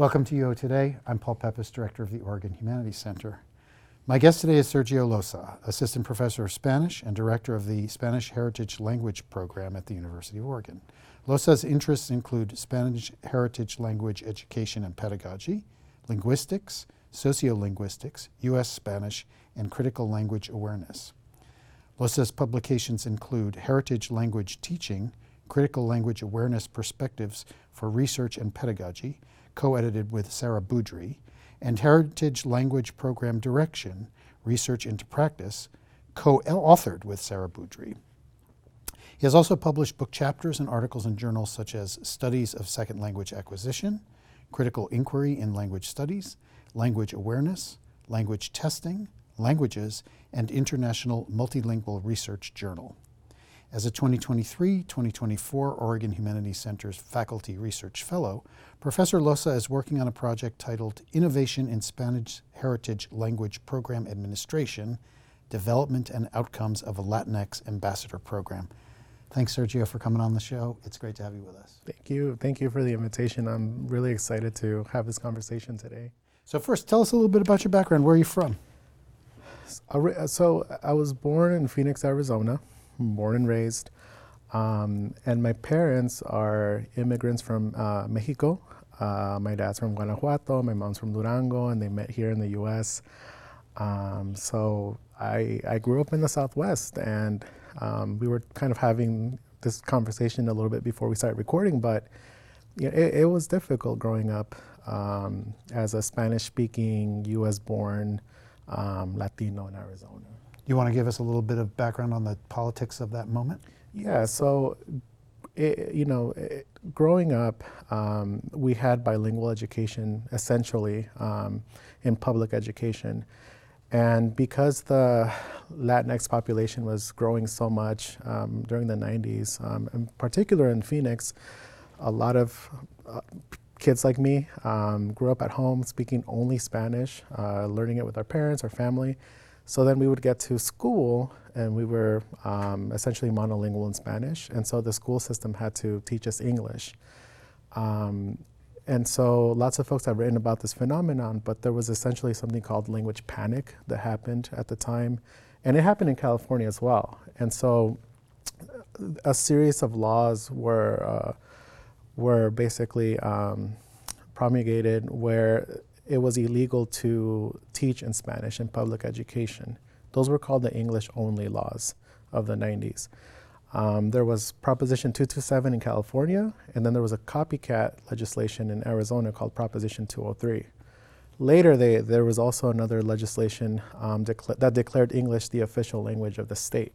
Welcome to UO Today. I'm Paul Peppis, Director of the Oregon Humanities Center. My guest today is Sergio Loza, Assistant Professor of Spanish and Director of the Spanish Heritage Language Program at the University of Oregon. Loza's interests include Spanish heritage language education and pedagogy, linguistics, sociolinguistics, U.S. Spanish, and critical language awareness. Loza's publications include Heritage Language Teaching, Critical Language Awareness Perspectives for Research and Pedagogy, co-edited with Sara Beaudrie, and Heritage Language Program Direction, Research into Practice, co-authored with Sara Beaudrie. He has also published book chapters and articles in journals such as Studies of Second Language Acquisition, Critical Inquiry in Language Studies, Language Awareness, Language Testing, Languages, and International Multilingual Research Journal. As a 2023-2024 Oregon Humanities Center's Faculty Research Fellow, Professor Loza is working on a project titled Innovation in Spanish Heritage Language Program Administration, Development and Outcomes of a Latinx Ambassador Program. Thanks, Sergio, for coming on the show. It's great to have you with us. Thank you. Thank you for the invitation. I'm really excited to have this conversation today. So first, tell us a little bit about your background. Where are you from? So uh, uh, I was born in Phoenix, Arizona born and raised. Um, and my parents are immigrants from uh, Mexico. Uh, my dad's from Guanajuato, my mom's from Durango, and they met here in the US. Um, so I, I grew up in the Southwest, and um, we were kind of having this conversation a little bit before we started recording, but you know, it, it, was difficult growing up um, as a Spanish speaking, US born um, Latino in Arizona. You want to give us a little bit of background on the politics of that moment? Yeah, so, it, you know, it, growing up, um, we had bilingual education essentially um, in public education. And because the Latinx population was growing so much um, during the 90s, um, in particular in Phoenix, a lot of uh, kids like me um, grew up at home speaking only Spanish, uh, learning it with our parents, our family. So then we would get to school and we were um, essentially monolingual in Spanish. And so the school system had to teach us English. Um, and so lots of folks have written about this phenomenon, but there was essentially something called language panic that happened at the time. And it happened in California as well. And so a series of laws were, uh, were basically um, promulgated where it was illegal to teach in Spanish in public education. Those were called the English only laws of the 90s. Um, there was Proposition 227 in California, and then there was a copycat legislation in Arizona called Proposition 203. Later, they, there was also another legislation um, that declared English the official language of the state.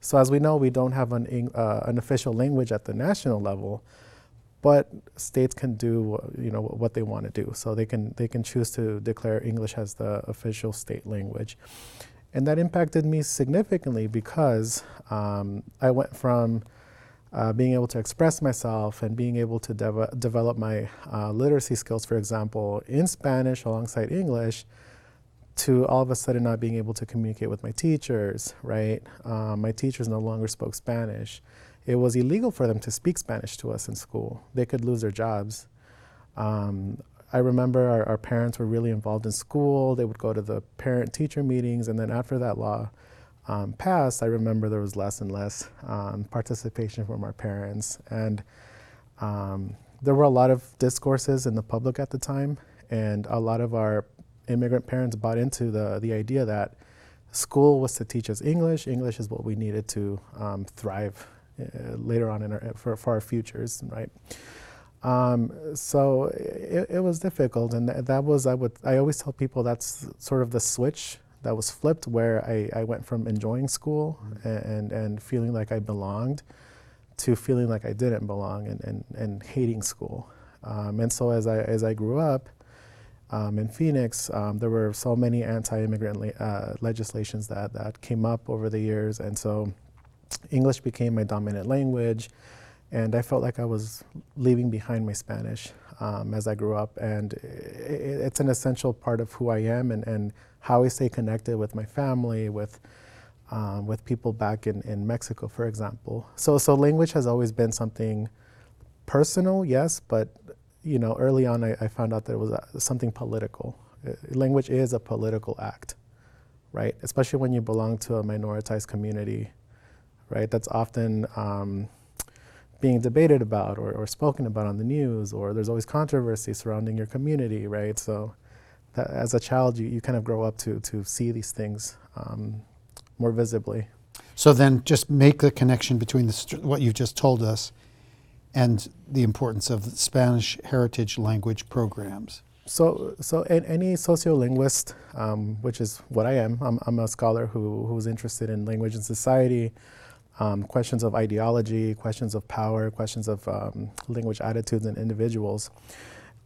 So, as we know, we don't have an, uh, an official language at the national level, but states can do you know what they want to do. So they can they can choose to declare English as the official state language, and that impacted me significantly because um, I went from uh, being able to express myself and being able to dev- develop my uh, literacy skills, for example, in Spanish alongside English, to all of a sudden not being able to communicate with my teachers, right? Um, my teachers no longer spoke Spanish it was illegal for them to speak Spanish to us in school. They could lose their jobs. Um, I remember our, our, parents were really involved in school. They would go to the parent teacher meetings, and then after that law um, passed, I remember there was less and less um, participation from our parents. And um, there were a lot of discourses in the public at the time, and a lot of our immigrant parents bought into the, the idea that school was to teach us English. English is what we needed to um, thrive later on in our, for, for our futures, right? Um, so it, it, was difficult, and th- that was I would I always tell people that's sort of the switch that was flipped, where I, I went from enjoying school mm-hmm. and, and feeling like I belonged to feeling like I didn't belong and, and, and hating school. Um, and so as I as I grew up um, in Phoenix, um, there were so many anti-immigrant le- uh, legislations that that came up over the years, and so English became my dominant language, and I felt like I was leaving behind my Spanish um, as I grew up. And it, it's an essential part of who I am and, and how I stay connected with my family, with um, with people back in, in Mexico, for example. So, so language has always been something personal, yes, but you know, early on, I, I found out that it was uh, something political. Uh, language is a political act, right? Especially when you belong to a minoritized community, right? That's often um, being debated about or, or spoken about on the news, or there's always controversy surrounding your community, right? So, that, as a child, you, you kind of grow up to, to see these things um, more visibly. So then just make the connection between the, what you've just told us and the importance of Spanish heritage language programs. So, so any sociolinguist, um, which is what I am, I'm, I'm a scholar who, who's interested in language and society, um, questions of ideology, questions of power, questions of um, language attitudes in individuals.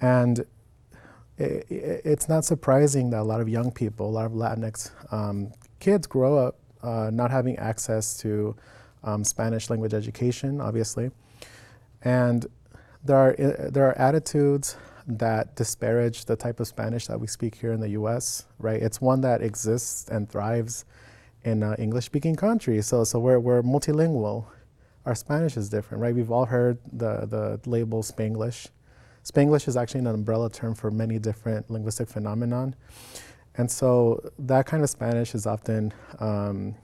And i i it's not surprising that a lot of young people, a lot of Latinx um, kids grow up uh, not having access to um, Spanish language education, obviously. And there are, uh, there are attitudes that disparage the type of Spanish that we speak here in the US, right? It's one that exists and thrives in uh, English speaking countries. So, so we're, we're multilingual. Our Spanish is different, right? We've all heard the, the label Spanglish. Spanglish is actually an umbrella term for many different linguistic phenomenon. And so that kind of Spanish is often um,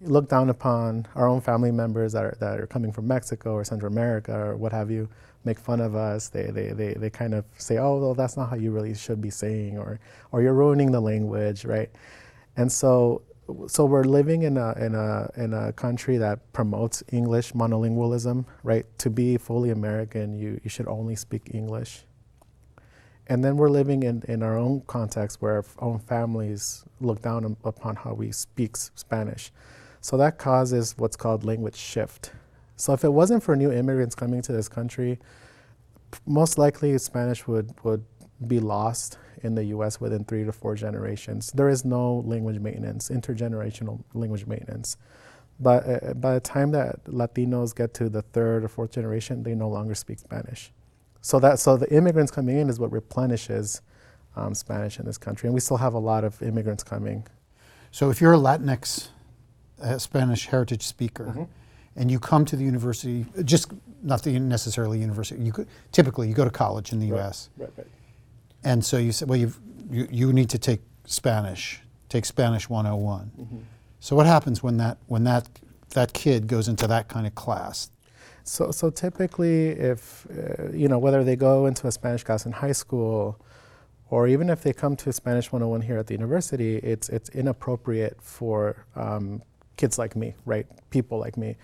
looked down upon. Our own family members that are, that are coming from Mexico or Central America or what have you make fun of us. They, they, they, they kind of say, oh, well, that's not how you really should be saying, or, or you're ruining the language, right? And so, so we're living in a, in, a, in a country that promotes English monolingualism, right? To be fully American, you, you should only speak English. And then we're living in, in our own context where our own families look down upon how we speak Spanish. So that causes what's called language shift. So if it wasn't for new immigrants coming to this country, most likely Spanish would, would be lost in the US within three to four generations. There is no language maintenance, intergenerational language maintenance. But uh, by the time that Latinos get to the third or fourth generation, they no longer speak Spanish. So that so the immigrants coming in is what replenishes um, Spanish in this country, and we still have a lot of immigrants coming. So if you're a Latinx uh, Spanish heritage speaker, Mm-hmm. and you come to the university, just not the necessarily university. You could, typically you go to college in the U.S. Right, right. And so you said, well, you've, you you need to take Spanish, take Spanish 101. Mm-hmm. So what happens when that when that that kid goes into that kind of class? So, so typically, if uh, you know whether they go into a Spanish class in high school, or even if they come to Spanish 101 here at the university, it's it's inappropriate for um, kids like me, right? People like me.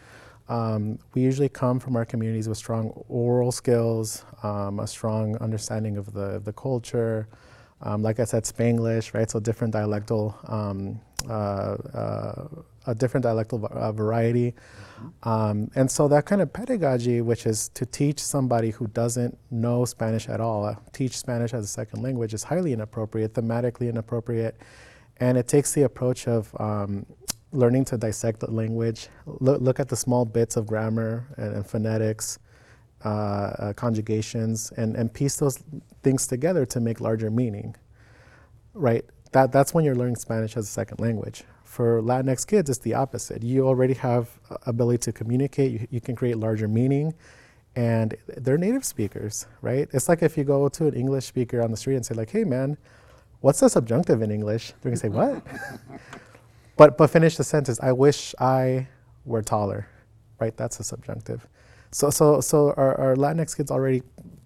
Um, we usually come from our communities with strong oral skills, um, a strong understanding of the the culture. Um, like I said, Spanglish, right? So different dialectal, um, uh, uh, a different dialectal uh, variety. Um, and so that kind of pedagogy, which is to teach somebody who doesn't know Spanish at all, uh, teach Spanish as a second language, is highly inappropriate, thematically inappropriate. And it takes the approach of um, learning to dissect the language, look, look at the small bits of grammar and, and phonetics, uh, uh, conjugations, and, and piece those things together to make larger meaning. Right? That, that's when you're learning Spanish as a second language. For Latinx kids, it's the opposite. You already have ability to communicate. You, you can create larger meaning, and they're native speakers, right? It's like if you go to an English speaker on the street and say, like, "Hey, man, what's the subjunctive in English?" They're gonna say, "What?" but but finish the sentence. I wish I were taller, right? That's a subjunctive. So so so our, our Latinx kids already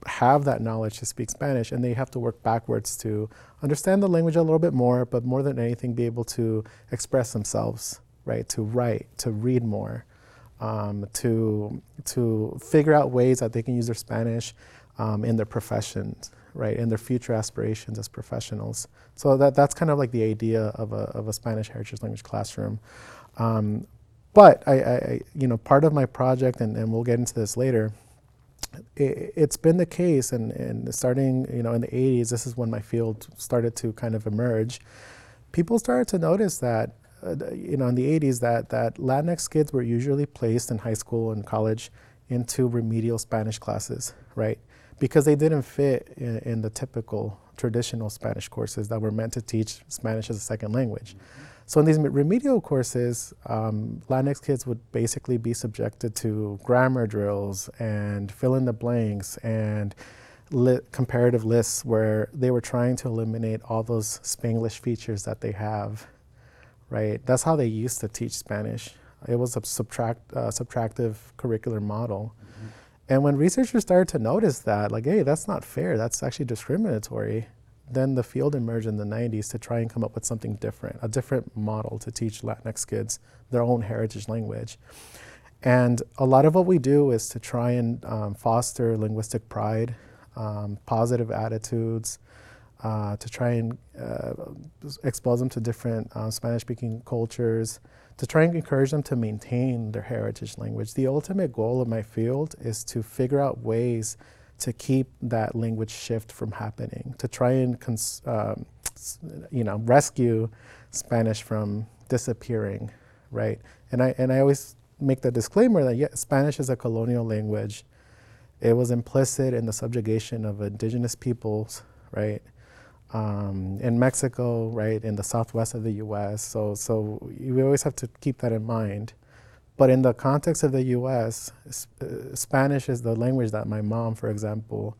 have that knowledge to speak Spanish, and they have to work backwards to understand the language a little bit more, but more than anything, be able to express themselves, right? To write, to read more, um, to to figure out ways that they can use their Spanish um, in their professions, right? In their future aspirations as professionals. So that that's kind of like the idea of a of a Spanish heritage language classroom. Um, but I, I, you know, part of my project, and, and we'll get into this later, it, it's been the case, and, and starting, you know, in the 80s, this is when my field started to kind of emerge. People started to notice that, uh, you know, in the 80s, that, that Latinx kids were usually placed in high school and college into remedial Spanish classes, right? Because they didn't fit in, in the typical traditional Spanish courses that were meant to teach Spanish as a second language. So in these remedial courses, um, Latinx kids would basically be subjected to grammar drills and fill in the blanks and li- comparative lists where they were trying to eliminate all those Spanglish features that they have, right? That's how they used to teach Spanish. It was a subtract, uh, subtractive curricular model. And when researchers started to notice that, like, hey, that's not fair, that's actually discriminatory, then the field emerged in the 90s to try and come up with something different, a different model to teach Latinx kids their own heritage language. And a lot of what we do is to try and um, foster linguistic pride, um, positive attitudes, uh, to try and uh, expose them to different uh, Spanish speaking cultures, to try and encourage them to maintain their heritage language. The ultimate goal of my field is to figure out ways to keep that language shift from happening, to try and cons- um, you know rescue Spanish from disappearing, right? And I and I always make the disclaimer that yeah, Spanish is a colonial language. It was implicit in the subjugation of indigenous peoples, right? Um, in Mexico, right, in the southwest of the U.S. So, so we always have to keep that in mind. But in the context of the U.S., uh, Spanish is the language that my mom, for example,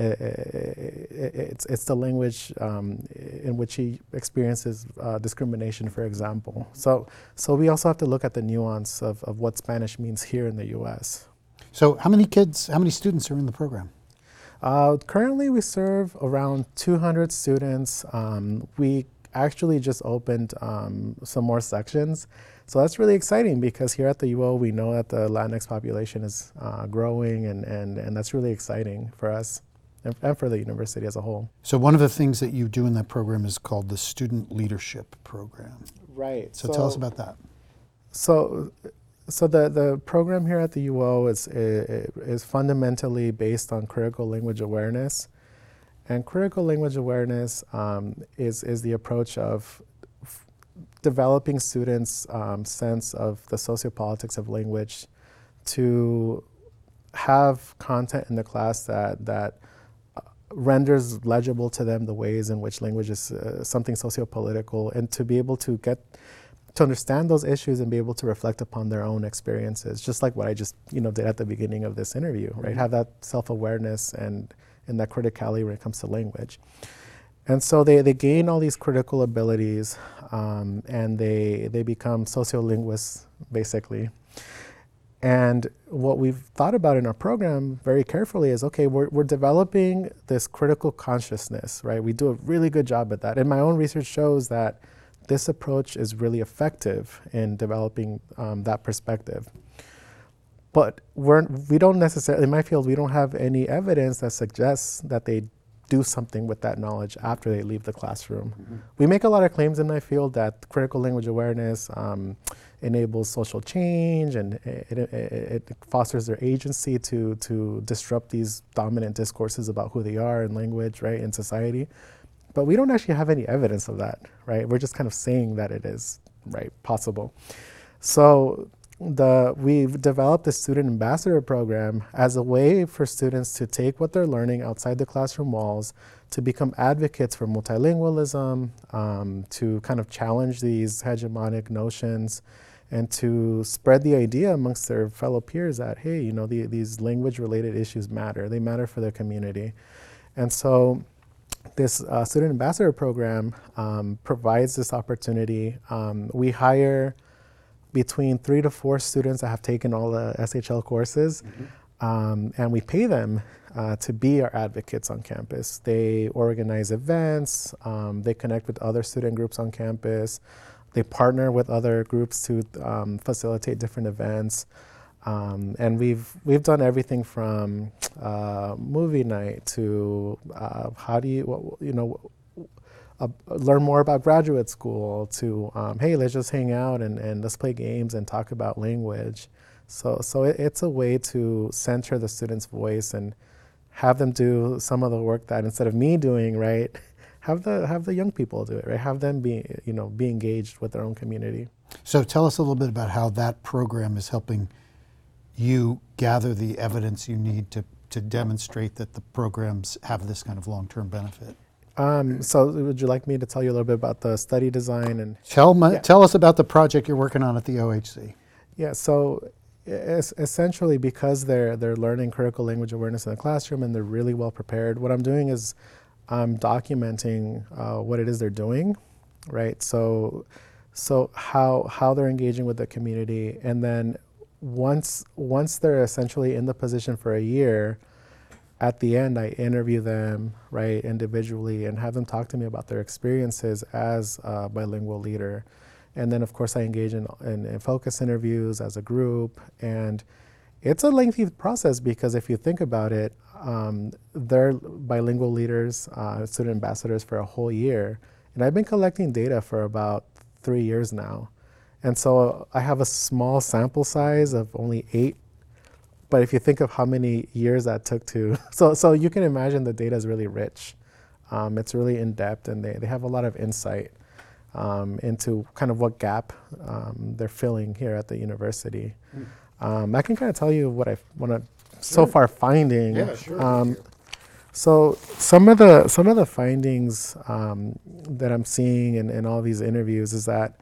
it's, it's the language um, in which she experiences uh, discrimination, for example. So, so we also have to look at the nuance of, of what Spanish means here in the U.S. So, how many kids, how many students are in the program? Uh, currently, we serve around 200 students. Um, we actually just opened um, some more sections. So that's really exciting because here at the UO, we know that the Latinx population is uh, growing, and, and, and that's really exciting for us and, and for the university as a whole. So, one of the things that you do in that program is called the Student Leadership Program. Right. So, so tell us about that. So, so the, the program here at the UO is, is fundamentally based on critical language awareness. And critical language awareness um, is, is the approach of developing students' um, sense of the sociopolitics of language to have content in the class that, that uh, renders legible to them the ways in which language is uh, something sociopolitical and to be able to get to understand those issues and be able to reflect upon their own experiences, just like what I just you know did at the beginning of this interview, right? Mm-hmm. Have that self-awareness and and that criticality when it comes to language. And so they, they gain all these critical abilities um, and they, they become sociolinguists, basically. And what we've thought about in our program very carefully is okay, we're, we're developing this critical consciousness, right? We do a really good job at that. And my own research shows that this approach is really effective in developing um, that perspective. But we're, we don't necessarily, in my field, we don't have any evidence that suggests that they do something with that knowledge after they leave the classroom. Mm-hmm. We make a lot of claims in my field that critical language awareness um, enables social change and it, it, it, fosters their agency to, to disrupt these dominant discourses about who they are in language, right, in society. But we don't actually have any evidence of that, right? We're just kind of saying that it is, right, possible. So the, we've developed the student ambassador program as a way for students to take what they're learning outside the classroom walls to become advocates for multilingualism, um, to kind of challenge these hegemonic notions, and to spread the idea amongst their fellow peers that, hey, you know, the, these language related issues matter. They matter for their community. And so this uh, student ambassador program um, provides this opportunity. Um, we hire between three to four students that have taken all the SHL courses, mm-hmm. um, and we pay them uh, to be our advocates on campus. They organize events, um, they connect with other student groups on campus, they partner with other groups to um, facilitate different events. Um, and we've we've done everything from uh, movie night to uh, how do you you know uh, learn more about graduate school to um, hey let's just hang out and, and let's play games and talk about language. So so it, it's a way to center the student's voice and have them do some of the work that instead of me doing right, have the have the young people do it right. Have them be you know be engaged with their own community. So tell us a little bit about how that program is helping you gather the evidence you need to, to demonstrate that the programs have this kind of long-term benefit? Um, so would you like me to tell you a little bit about the study design and tell my, yeah. tell us about the project you're working on at the OHC? Yeah, so es- essentially because they're they're learning critical language awareness in the classroom and they're really well prepared. What I'm doing is I'm documenting uh, what it is they're doing, right? So so how how they're engaging with the community, and then once once they're essentially in the position for a year, at the end I interview them right individually and have them talk to me about their experiences as a bilingual leader and then, of course, I engage in, in, in, focus interviews as a group. And it's a lengthy process because if you think about it, um, they're bilingual leaders, uh, student ambassadors for a whole year. And I've been collecting data for about three years now. And so I have a small sample size of only eight. But if you think of how many years that took to, so, so you can imagine the data is really rich. Um, it's really in depth and they, they have a lot of insight um, into kind of what gap um, they're filling here at the university. Mm. Um, I can kind of tell you what I want to so far finding. Yeah, sure. Um, so some of the some of the findings um, that I'm seeing in, in all these interviews is that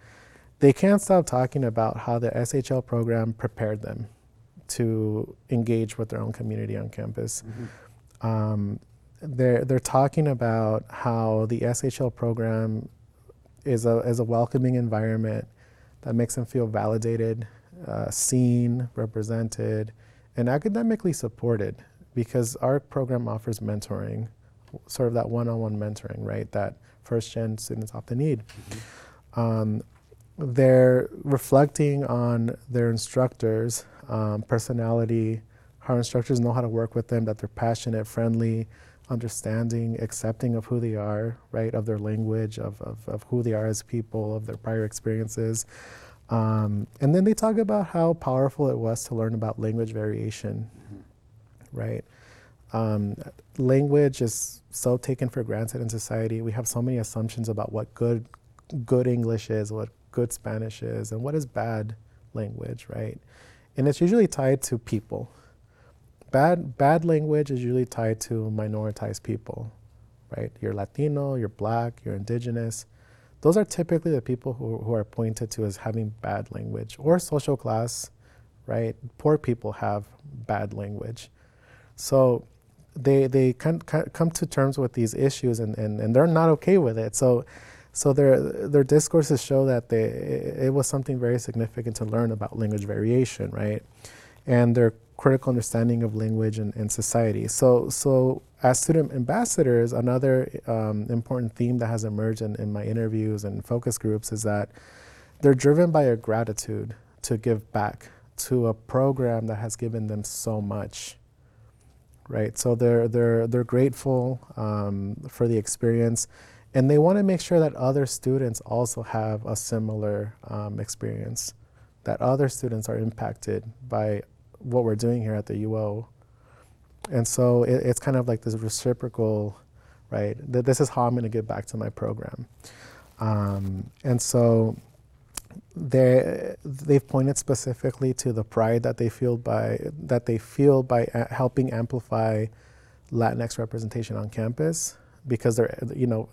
they can't stop talking about how the SHL program prepared them to engage with their own community on campus. Mm-hmm. Um, they're, they're talking about how the SHL program is a, is a welcoming environment that makes them feel validated, uh, seen, represented, and academically supported because our program offers mentoring, sort of that one on one mentoring, right, that first gen students often need. Mm-hmm. Um, they're reflecting on their instructors' um, personality, how instructors know how to work with them, that they're passionate, friendly, understanding, accepting of who they are, right, of their language, of, of, of who they are as people, of their prior experiences. Um, and then they talk about how powerful it was to learn about language variation, mm-hmm. right? Um, language is so taken for granted in society. We have so many assumptions about what good, good English is, what good Spanish is, and what is bad language, right? And it's usually tied to people, bad bad language is usually tied to minoritized people, right? You're Latino, you're black, you're indigenous. Those are typically the people who, who are pointed to as having bad language or social class, right? Poor people have bad language. So they, they come, come to terms with these issues and, and, and they're not okay with it. So, so their, their discourses show that they, it was something very significant to learn about language variation, right? And they're critical understanding of language and, and society. So, so as student ambassadors, another um, important theme that has emerged in, in my interviews and focus groups is that they're driven by a gratitude to give back to a program that has given them so much. Right, so they're they're they're grateful um, for the experience, and they want to make sure that other students also have a similar um, experience, that other students are impacted by what we're doing here at the UO. And so it, it's kind of like this reciprocal, right? That this is how I'm going to give back to my program. Um, and so they they've pointed specifically to the pride that they feel by that they feel by a- helping amplify Latinx representation on campus because they're you know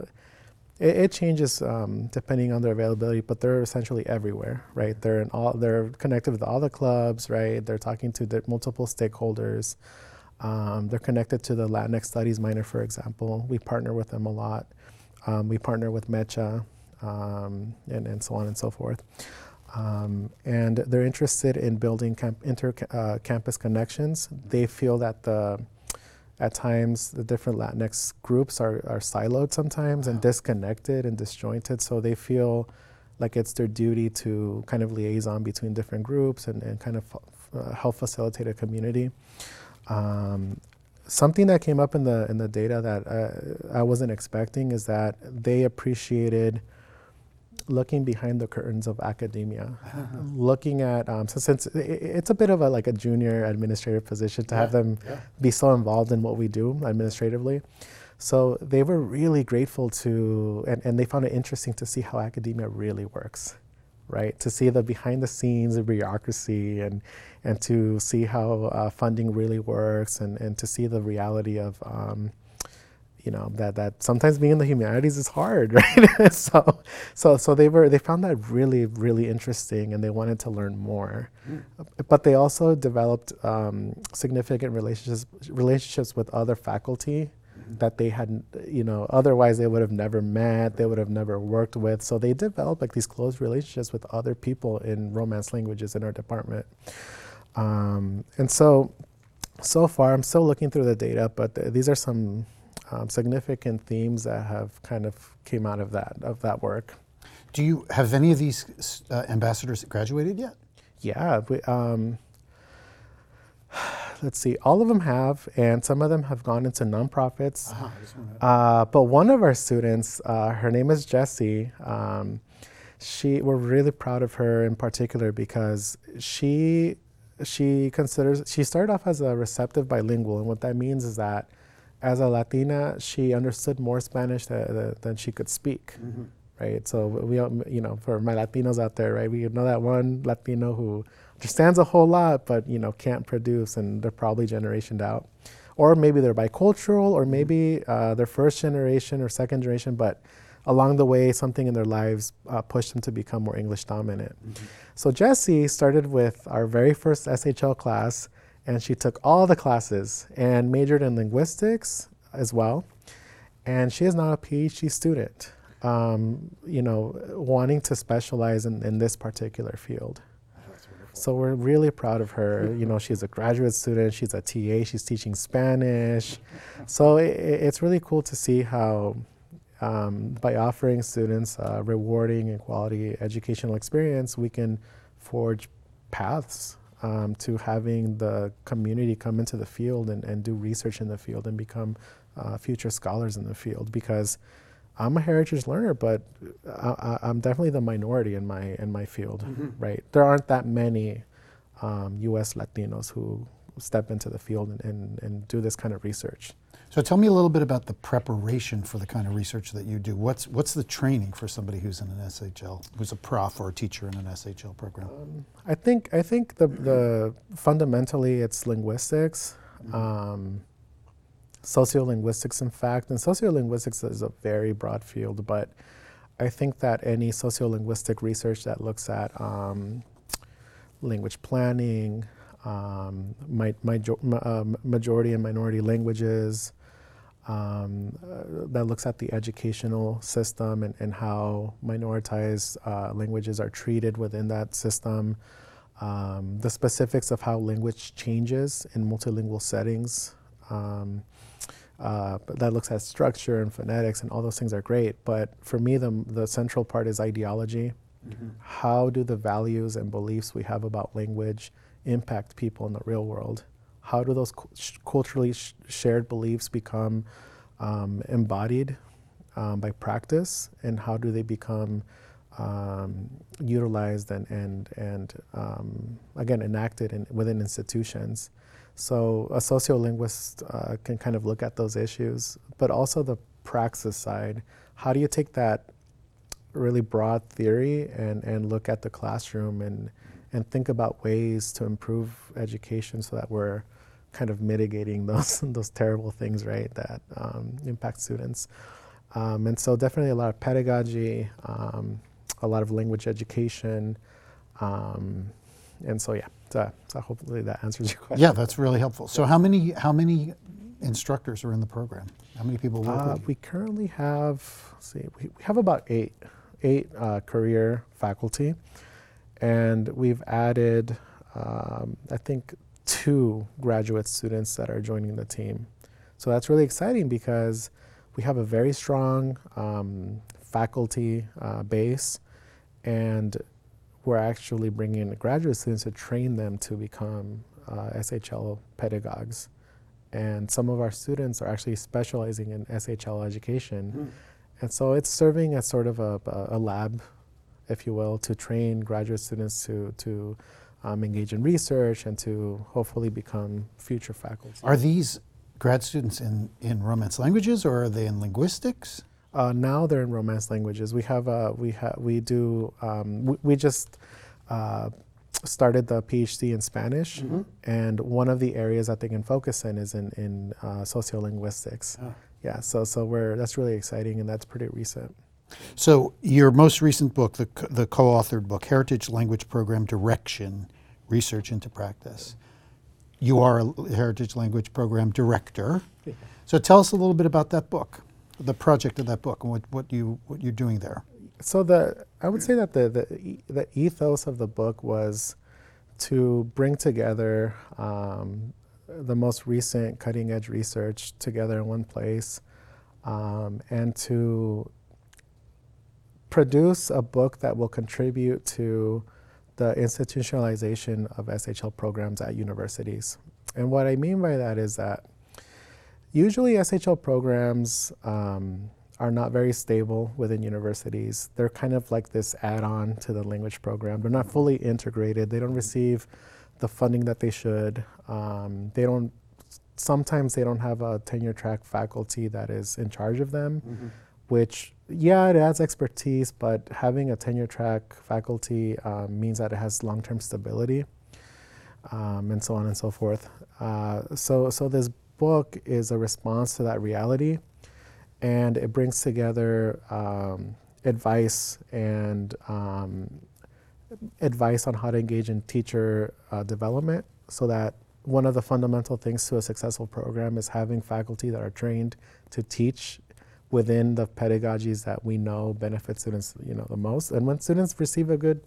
it, it changes um, depending on their availability, but they're essentially everywhere, right? They're in all, they're connected with all the clubs, right? They're talking to the multiple stakeholders. Um, they're connected to the Latinx Studies minor, for example. We partner with them a lot. Um, we partner with MECHA um, and, and so on and so forth. Um, and they're interested in building camp- inter-campus uh, connections. They feel that the at times the different Latinx groups are, are siloed sometimes wow. and disconnected and disjointed. So they feel like it's their duty to kind of liaison between different groups and, and kind of uh, help facilitate a community. Um, something that came up in the in the data that uh, I wasn't expecting is that they appreciated looking behind the curtains of academia, uh-huh. looking at um, so since it's a bit of a like a junior administrative position to yeah, have them yeah. be so involved in what we do administratively. So they were really grateful to, and, and they found it interesting to see how academia really works, right? To see the behind the scenes of bureaucracy and, and to see how uh, funding really works and, and to see the reality of, um, you know that that sometimes being in the humanities is hard, right? so so so they were they found that really really interesting, and they wanted to learn more. Mm. But they also developed um, significant relationships relationships with other faculty mm-hmm. that they had, you know, otherwise they would have never met, they would have never worked with. So they developed like these close relationships with other people in Romance languages in our department. Um, and so, so far, I'm still looking through the data, but th- these are some um, significant themes that have kind of came out of that of that work. Do you have any of these uh, ambassadors graduated yet? Yeah, we, um, let's see, all of them have, and some of them have gone into nonprofits. Uh-huh, uh, but one of our students, uh, her name is Jessie. Um, she, we're really proud of her in particular because she she considers she started off as a receptive bilingual, and what that means is that as a Latina, she understood more Spanish th- than she could speak. Mm-hmm. Right, so we, you know, for my Latinos out there, right, we know that one Latino who understands a whole lot, but you know, can't produce, and they're probably generationed out, or maybe they're bicultural, or maybe uh, they're first generation or second generation, but along the way, something in their lives uh, pushed them to become more English dominant. Mm-hmm. So Jesse started with our very first SHL class, and she took all the classes and majored in linguistics as well. And she is now a PhD student, um, you know, wanting to specialize in, in this particular field. So we're really proud of her. You know, she's a graduate student, she's a TA, she's teaching Spanish. So it, it's really cool to see how um, by offering students a rewarding and quality educational experience, we can forge paths um, to having the community come into the field and, and do research in the field and become uh, future scholars in the field. Because I'm a heritage learner, but I, am definitely the minority in my in my field, mm-hmm. right? There aren't that many um, U.S. Latinos who step into the field and, and, and do this kind of research. So tell me a little bit about the preparation for the kind of research that you do. What's what's the training for somebody who's in an SHL, who's a prof or a teacher in an SHL program? Um, I think I think the the fundamentally it's linguistics, mm-hmm. um, sociolinguistics, in fact, and sociolinguistics is a very broad field, but I think that any sociolinguistic research that looks at um, language planning, um, my, my, uh, majority and minority languages, um, uh, that looks at the educational system and, and how minoritized uh, languages are treated within that system, um, the specifics of how language changes in multilingual settings. Um, uh, that looks at structure and phonetics, and all those things are great. But for me, the, the central part is ideology. Mm-hmm. How do the values and beliefs we have about language impact people in the real world? how do those culturally sh- shared beliefs become um, embodied um, by practice, and how do they become um, utilized and and and um, again enacted in, within institutions? So a sociolinguist uh, can kind of look at those issues, but also the praxis side. How do you take that really broad theory and, and look at the classroom and and think about ways to improve education so that we're kind of mitigating those those terrible things, right, that um, impact students. Um, and so definitely a lot of pedagogy, um, a lot of language education, um, and so yeah. So, so, hopefully that answers your question. Yeah, that's really helpful. So how many how many instructors are in the program? How many people work uh, We currently have see we, we have about eight eight uh, career faculty, and we've added um, I think two graduate students that are joining the team. So that's really exciting because we have a very strong um, faculty uh, base, and we're actually bringing in graduate students to train them to become uh, SHL pedagogues. And some of our students are actually specializing in SHL education. Mm. And so it's serving as sort of a, a lab, if you will, to train graduate students to, to um, engage in research and to hopefully become future faculty. Are these grad students in, in Romance languages or are they in linguistics? Uh, now they're in Romance languages. We have uh, we have we do um, we, we, just uh, started the PhD in Spanish, mm-hmm. and one of the areas that they can focus in is in in uh, sociolinguistics. Oh. yeah. So so we're that's really exciting, and that's pretty recent. So your most recent book, the, co- the co-authored book, Heritage Language Program Direction, Research into Practice. You are a Heritage Language Program Director. So tell us a little bit about that book, the project of that book, and what, what, you, what you're doing there. So the I would say that the the, the ethos of the book was to bring together um, the most recent cutting edge research together in one place, um, and to produce a book that will contribute to the institutionalization of SHL programs at universities. And what I mean by that is that usually SHL programs um, are not very stable within universities. They're kind of like this add on to the language program. They're not fully integrated, they don't receive the funding that they should. Um, they don't, sometimes they don't have a tenure track faculty that is in charge of them which yeah it adds expertise but having a tenure track faculty um, means that it has long-term stability um, and so on and so forth. Uh, so so this book is a response to that reality and it brings together um, advice and um, advice on how to engage in teacher uh, development so that one of the fundamental things to a successful program is having faculty that are trained to teach within the pedagogies that we know benefit students you know the most. And when students receive a good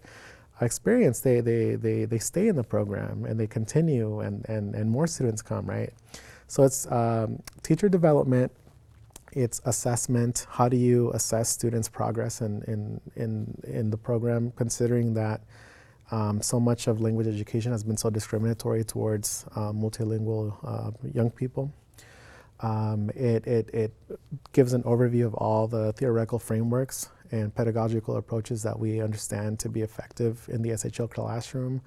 experience they they they, they stay in the program and they continue and, and and more students come right? So it's um, teacher development it's assessment. How do you assess students progress in in in, in the program considering that um, so much of language education has been so discriminatory towards uh, multilingual uh, young people um, it, it, it gives an overview of all the theoretical frameworks and pedagogical approaches that we understand to be effective in the SHL classroom.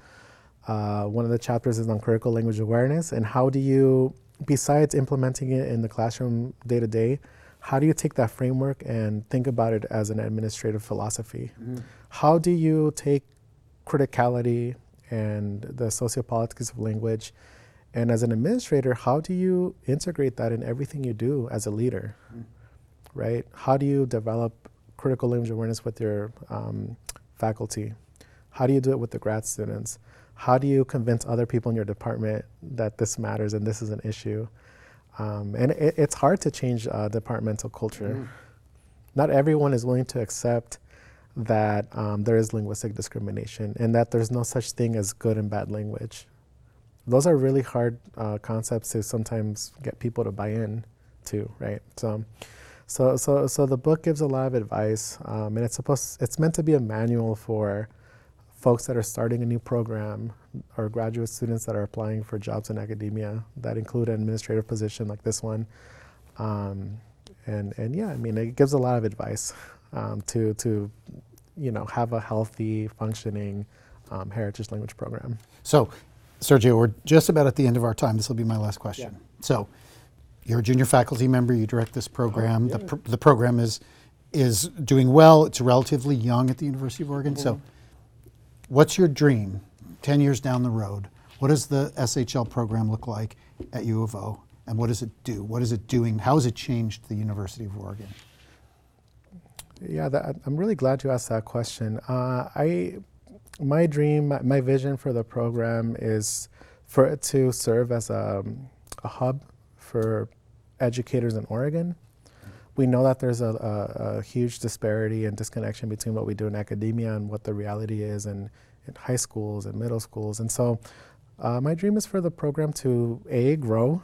Uh, one of the chapters is on critical language awareness and how do you, besides implementing it in the classroom day to day, how do you take that framework and think about it as an administrative philosophy? How do you take criticality and the sociopolitics of language and as an administrator, how do you integrate that in everything you do as a leader? Right? How do you develop critical language awareness with your um, faculty? How do you do it with the grad students? How do you convince other people in your department that this matters and this is an issue? Um, and it, it's hard to change uh, departmental culture. Not everyone is willing to accept that um, there is linguistic discrimination and that there's no such thing as good and bad language those are really hard uh, concepts to sometimes get people to buy in to, right? So, so, so, so the book gives a lot of advice, um, and it's supposed, it's meant to be a manual for folks that are starting a new program or graduate students that are applying for jobs in academia that include an administrative position like this one. Um, and, and yeah, I mean, it gives a lot of advice um, to, to, you know, have a healthy, functioning um, heritage language program. So, Sergio, we're just about at the end of our time. This will be my last question. So, you're a junior faculty member. You direct this program. The, pr- the program is is doing well. It's relatively young at the University of Oregon. So, what's your dream? Ten years down the road, what does the SHL program look like at U of O? And what does it do? What is it doing? How has it changed the University of Oregon? Yeah, that, I'm really glad you asked that question. Uh, I, my dream, my, my vision for the program is for it to serve as a, a hub for educators in Oregon. We know that there's a, a, a huge disparity and disconnection between what we do in academia and what the reality is in, in high schools and middle schools. And so, uh, my dream is for the program to a grow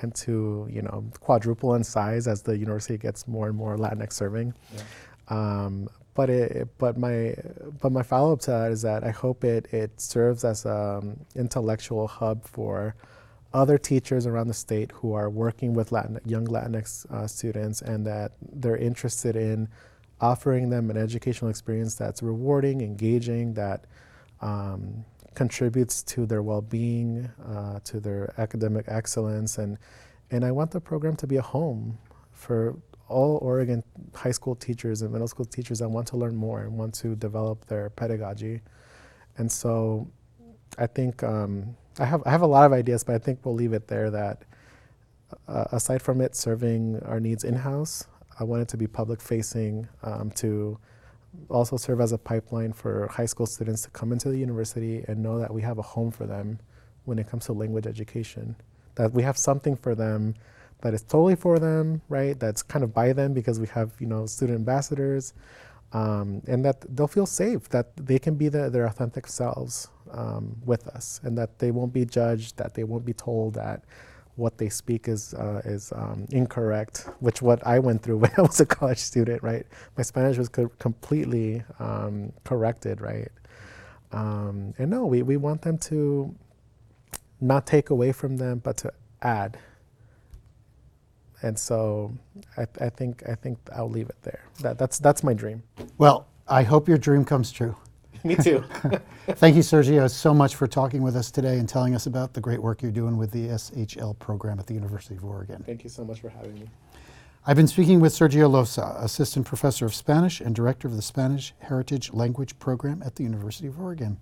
and to you know quadruple in size as the university gets more and more Latinx serving. Um, but it, but my but my follow up to that is that I hope it it serves as an intellectual hub for other teachers around the state who are working with Latin, young Latinx uh, students and that they're interested in offering them an educational experience that's rewarding, engaging, that um, contributes to their well-being, uh, to their academic excellence, and and I want the program to be a home for all Oregon high school teachers and middle school teachers that want to learn more and want to develop their pedagogy. And so, I think um, I have I have a lot of ideas, but I think we'll leave it there. That uh, aside from it serving our needs in house, I want it to be public facing um, to also serve as a pipeline for high school students to come into the university and know that we have a home for them when it comes to language education. That we have something for them that is totally for them, right? That's kind of by them because we have you know student ambassadors, um, and that they'll feel safe, that they can be the, their authentic selves um, with us, and that they won't be judged, that they won't be told that what they speak is uh, is um, incorrect, which what I went through when I was a college student, right? My Spanish was co- completely um, corrected, right? Um, and no, we, we want them to not take away from them, but to add. And so I, I think I think I'll leave it there. That, that's that's my dream. Well, I hope your dream comes true. Me too. Thank you, Sergio, so much for talking with us today and telling us about the great work you're doing with the SHL program at the University of Oregon. Thank you so much for having me. I've been speaking with Sergio Loza, Assistant Professor of Spanish and Director of the Spanish Heritage Language Program at the University of Oregon.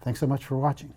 Thanks so much for watching.